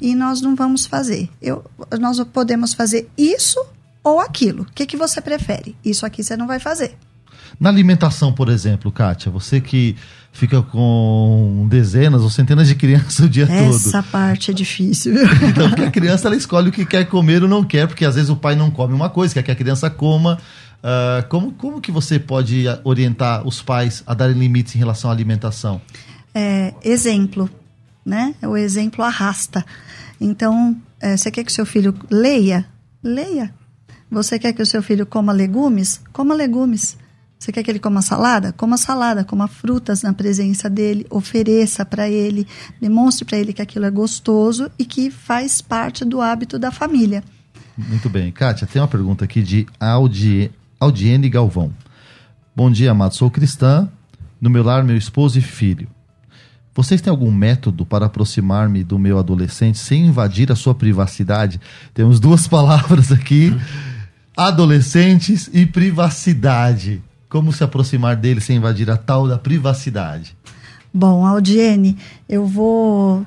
e nós não vamos fazer. Eu, nós podemos fazer isso ou aquilo. O que, que você prefere? Isso aqui você não vai fazer. Na alimentação, por exemplo, Kátia, você que fica com dezenas ou centenas de crianças o dia Essa todo. Essa parte é difícil. então, porque a criança ela escolhe o que quer comer ou não quer, porque às vezes o pai não come uma coisa, quer que a criança coma. Uh, como, como que você pode orientar os pais a darem limites em relação à alimentação? É, exemplo né? O exemplo arrasta. Então, é, você quer que seu filho leia? Leia. Você quer que o seu filho coma legumes? Coma legumes. Você quer que ele coma salada? Coma salada, coma frutas na presença dele, ofereça para ele, demonstre para ele que aquilo é gostoso e que faz parte do hábito da família. Muito bem. Kátia, tem uma pergunta aqui de Audi, Audiene Galvão. Bom dia, amado. Sou cristã. No meu lar, meu esposo e filho. Vocês têm algum método para aproximar-me do meu adolescente sem invadir a sua privacidade? Temos duas palavras aqui: adolescentes e privacidade. Como se aproximar dele sem invadir a tal da privacidade? Bom, Aldiene, eu vou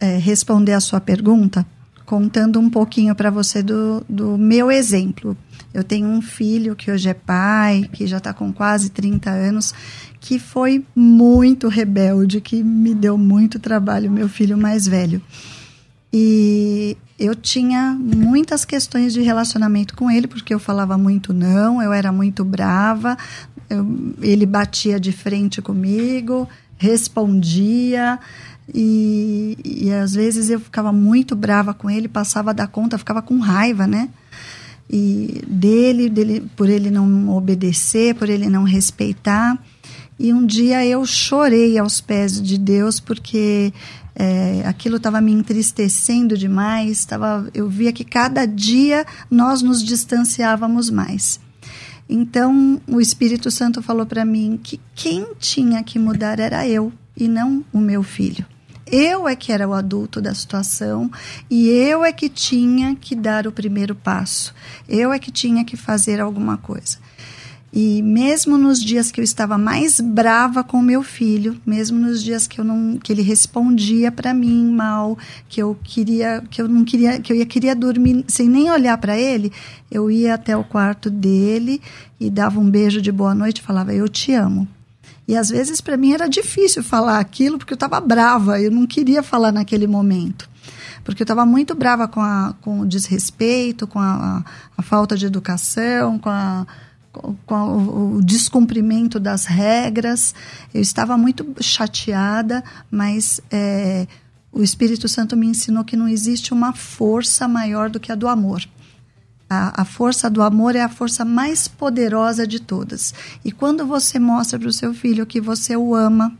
é, responder a sua pergunta contando um pouquinho para você do, do meu exemplo. Eu tenho um filho que hoje é pai, que já está com quase 30 anos, que foi muito rebelde, que me deu muito trabalho, meu filho mais velho. E eu tinha muitas questões de relacionamento com ele, porque eu falava muito não, eu era muito brava, eu, ele batia de frente comigo, respondia. E, e às vezes eu ficava muito brava com ele, passava da conta, ficava com raiva, né? E dele, dele, por ele não obedecer, por ele não respeitar. E um dia eu chorei aos pés de Deus porque é, aquilo estava me entristecendo demais. Tava, eu via que cada dia nós nos distanciávamos mais. Então o Espírito Santo falou para mim que quem tinha que mudar era eu e não o meu filho. Eu é que era o adulto da situação e eu é que tinha que dar o primeiro passo. Eu é que tinha que fazer alguma coisa. E mesmo nos dias que eu estava mais brava com meu filho, mesmo nos dias que eu não que ele respondia para mim mal, que eu queria que eu não queria que eu ia queria dormir sem nem olhar para ele, eu ia até o quarto dele e dava um beijo de boa noite, falava eu te amo. E às vezes para mim era difícil falar aquilo porque eu estava brava, eu não queria falar naquele momento. Porque eu estava muito brava com, a, com o desrespeito, com a, a, a falta de educação, com a, com o, descumprimento das regras. Eu estava muito chateada, mas é, o Espírito Santo me ensinou que não existe uma força maior do que a do amor. A, a, força do amor é a força mais poderosa de todas. E quando você mostra para o seu filho que você o ama,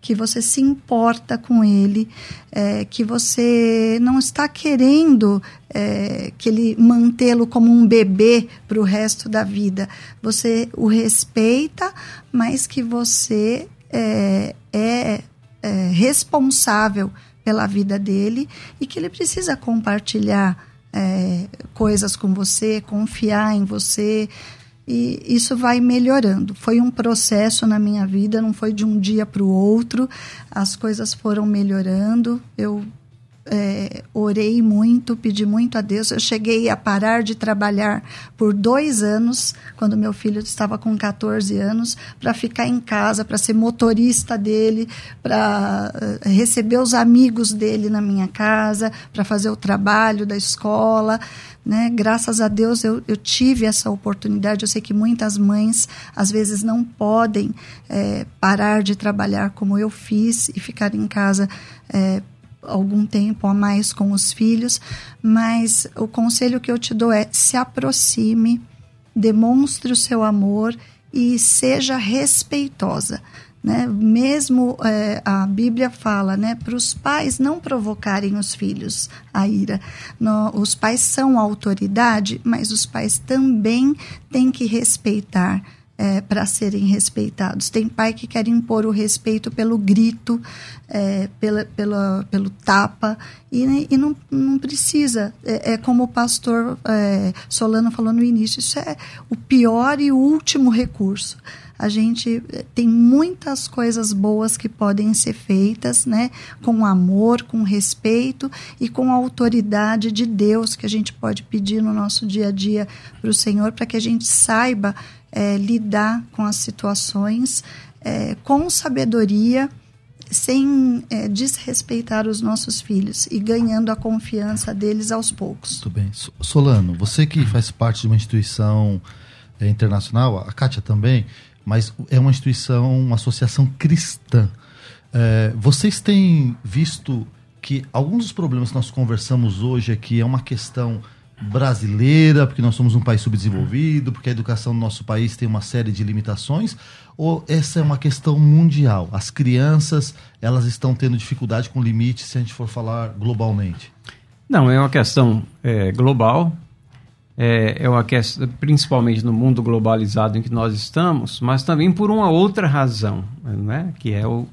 que você se importa com ele, é, que você não está querendo é, que ele mantê-lo como um bebê para o resto da vida. Você o respeita, mas que você é, é, é responsável pela vida dele e que ele precisa compartilhar é, coisas com você, confiar em você, e isso vai melhorando. Foi um processo na minha vida, não foi de um dia para o outro, as coisas foram melhorando. Eu é, orei muito, pedi muito a Deus. Eu cheguei a parar de trabalhar por dois anos, quando meu filho estava com 14 anos, para ficar em casa, para ser motorista dele, para uh, receber os amigos dele na minha casa, para fazer o trabalho da escola. Né? Graças a Deus eu, eu, tive essa oportunidade. Eu sei que muitas mães às vezes não podem é, parar de trabalhar como eu fiz e ficar em casa. É, algum tempo a mais com os filhos, mas o conselho que eu te dou é se aproxime, demonstre o seu amor e seja respeitosa. Né? Mesmo é, a Bíblia fala né, para os pais não provocarem os filhos a ira. No, os pais são autoridade, mas os pais também têm que respeitar é, para serem respeitados. Tem pai que quer impor o respeito pelo grito, é, pela, pela, pelo tapa, e, e não, não precisa. É, é como o pastor é, Solano falou no início: isso é o pior e o último recurso a gente é, tem muitas coisas boas que podem ser feitas, né? Com amor, com respeito e com a autoridade de Deus que a gente pode pedir no nosso dia a dia para o Senhor, para que a gente saiba é, lidar com as situações é, com sabedoria, sem é, desrespeitar os nossos filhos e ganhando a confiança deles aos poucos. Muito bem. Solano, você que faz parte de uma instituição é, internacional, a Kátia também, mas é uma instituição, uma associação cristã. É, vocês têm visto que alguns dos problemas que nós conversamos hoje aqui é uma questão brasileira, porque nós somos um país subdesenvolvido, porque a educação do nosso país tem uma série de limitações, ou essa é uma questão mundial? As crianças, elas estão tendo dificuldade com limites se a gente for falar globalmente? Não, é uma questão é, global, é, é uma questão, principalmente no mundo globalizado em que nós estamos, mas também por uma outra razão, né? que é o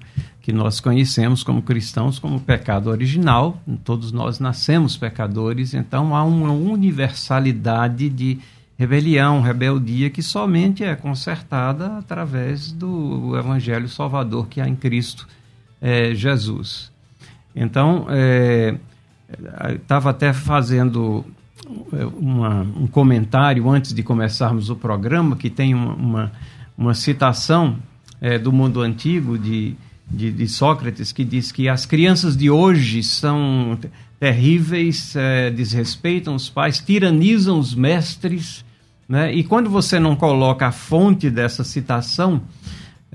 que nós conhecemos como cristãos como pecado original. Todos nós nascemos pecadores, então há uma universalidade de rebelião, rebeldia que somente é consertada através do Evangelho Salvador que há em Cristo é, Jesus. Então, estava é, até fazendo uma, um comentário antes de começarmos o programa que tem uma, uma, uma citação é, do mundo antigo de de, de, Sócrates que diz que as crianças de hoje são terríveis, é, desrespeitam os pais, tiranizam os mestres. Né? E quando você não coloca a fonte dessa citação,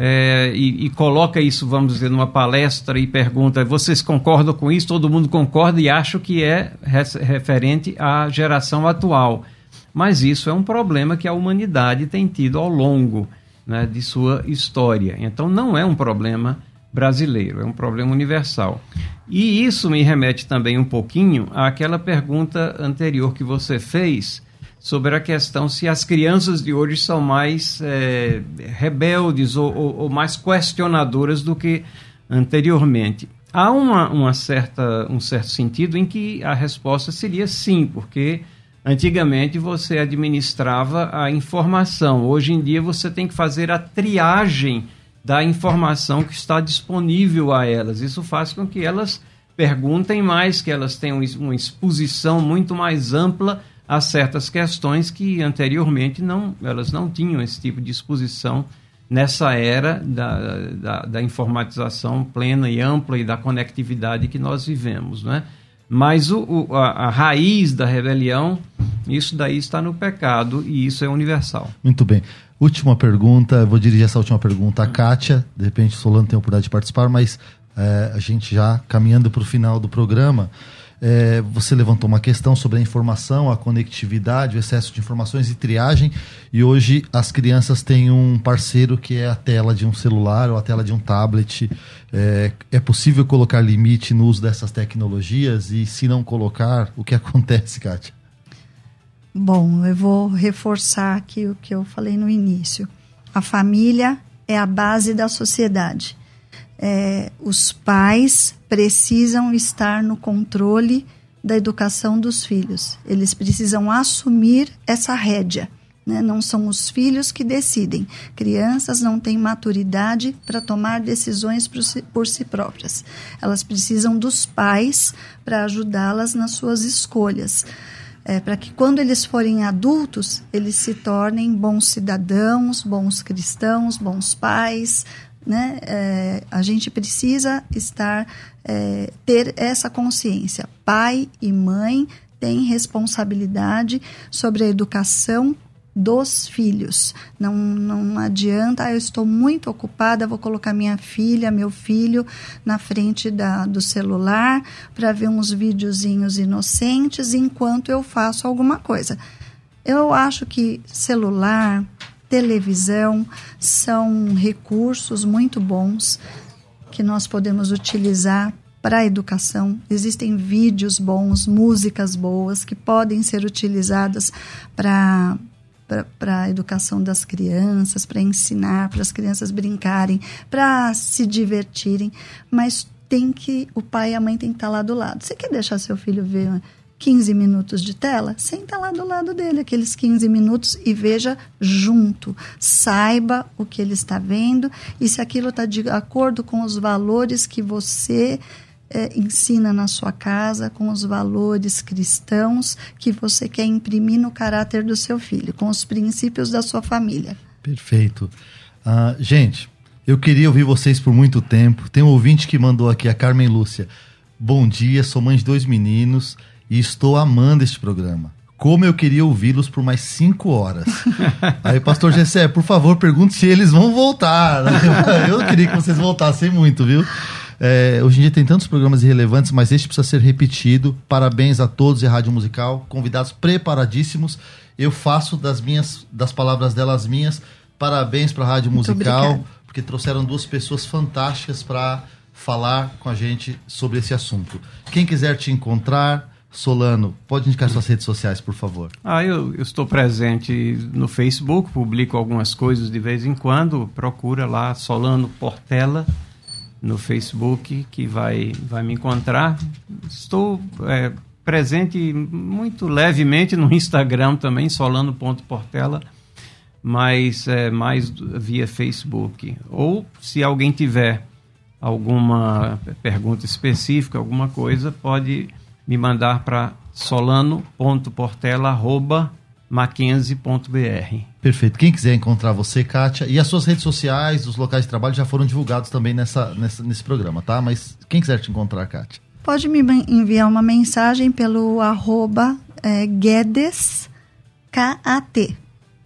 é, e, e, coloca isso, vamos dizer, numa palestra e pergunta: vocês concordam com isso? Todo mundo concorda e acha que é referente à geração atual. Mas isso é um problema que a humanidade tem tido ao longo né, de sua história. Então não é um problema brasileiro, é um problema universal. E isso me remete também um pouquinho àquela pergunta anterior que você fez sobre a questão se as crianças de hoje são mais é, rebeldes ou, ou, ou, mais questionadoras do que anteriormente. Há uma, uma certa, um certo sentido em que a resposta seria sim, porque antigamente você administrava a informação, hoje em dia você tem que fazer a triagem da informação que está disponível a elas. Isso faz com que elas perguntem mais, que elas tenham uma exposição muito mais ampla a certas questões que anteriormente não, elas não tinham esse tipo de exposição nessa era da, da, da, informatização plena e ampla e da conectividade que nós vivemos, né? Mas o, o, a, a, raiz da rebelião, isso daí está no pecado e isso é universal. Muito bem. Última pergunta, vou dirigir essa última pergunta à Kátia. De repente, o Solano tem a oportunidade de participar, mas é, a gente já caminhando para o final do programa. É, você levantou uma questão sobre a informação, a conectividade, o excesso de informações e triagem. E hoje as crianças têm um parceiro que é a tela de um celular ou a tela de um tablet. É, é possível colocar limite no uso dessas tecnologias? E se não colocar, o que acontece, Kátia? Bom, eu vou reforçar aqui o que eu falei no início. A família é a base da sociedade é, os pais precisam estar no controle da educação dos filhos. Eles precisam assumir essa rédea. Né? Não são os filhos que decidem. Crianças não têm maturidade para tomar decisões por si, por si próprias. Elas precisam dos pais para ajudá-las nas suas escolhas. É, para que quando eles forem adultos, eles se tornem bons cidadãos, bons cristãos, bons pais, né? É, a gente precisa estar é, ter essa consciência. Pai e mãe têm responsabilidade sobre a educação dos filhos. Não, não adianta, eu estou muito ocupada, vou colocar minha filha, meu filho na frente da, do celular para ver uns videozinhos inocentes enquanto eu faço alguma coisa. Eu acho que celular, televisão são recursos muito bons que nós podemos utilizar para a educação. Existem vídeos bons, músicas boas que podem ser utilizadas para para a educação das crianças, para ensinar, para as crianças brincarem, para se divertirem, mas tem que o pai e a mãe tem que estar lá do lado. Você quer deixar seu filho ver 15 minutos de tela, senta lá do lado dele aqueles 15 minutos e veja junto. Saiba o que ele está vendo e se aquilo está de acordo com os valores que você é, ensina na sua casa, com os valores cristãos que você quer imprimir no caráter do seu filho, com os princípios da sua família. Perfeito. Uh, gente, eu queria ouvir vocês por muito tempo. Tem um ouvinte que mandou aqui, a Carmen Lúcia. Bom dia, sou mãe de dois meninos e estou amando este programa. Como eu queria ouvi-los por mais cinco horas. Aí, pastor Gessé, por favor, pergunte se eles vão voltar. Eu queria que vocês voltassem muito, viu? É, hoje em dia tem tantos programas irrelevantes, mas este precisa ser repetido. Parabéns a todos e a Rádio Musical, convidados preparadíssimos. Eu faço das minhas, das palavras delas minhas. Parabéns para a Rádio Muito Musical, obrigado. porque trouxeram duas pessoas fantásticas para falar com a gente sobre esse assunto. Quem quiser te encontrar, Solano, pode indicar suas redes sociais, por favor. Ah, eu, eu, estou presente no Facebook, publico algumas coisas de vez em quando. Procura lá Solano Portela no Facebook, que vai, vai me encontrar. Estou é, presente muito levemente no Instagram também, solano.portela, mas é, mais via Facebook. Ou se alguém tiver alguma pergunta específica, alguma coisa, pode me mandar para solano.portela.mackenzie.br. Perfeito. Quem quiser encontrar você, Kátia, e as suas redes sociais, os locais de trabalho já foram divulgados também nessa, nessa, nesse programa, tá? Mas quem quiser te encontrar, Kátia? pode me enviar uma mensagem pelo arroba é, GuedesKAT.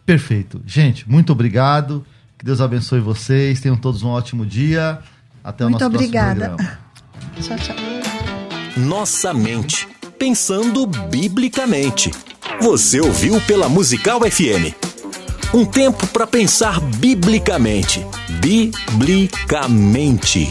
Perfeito. Gente, muito obrigado. Que Deus abençoe vocês. Tenham todos um ótimo dia. Até o muito nosso obrigada. próximo programa. Tchau, tchau. Nossa mente. Pensando biblicamente. Você ouviu pela Musical FM. Um tempo para pensar biblicamente. Biblicamente.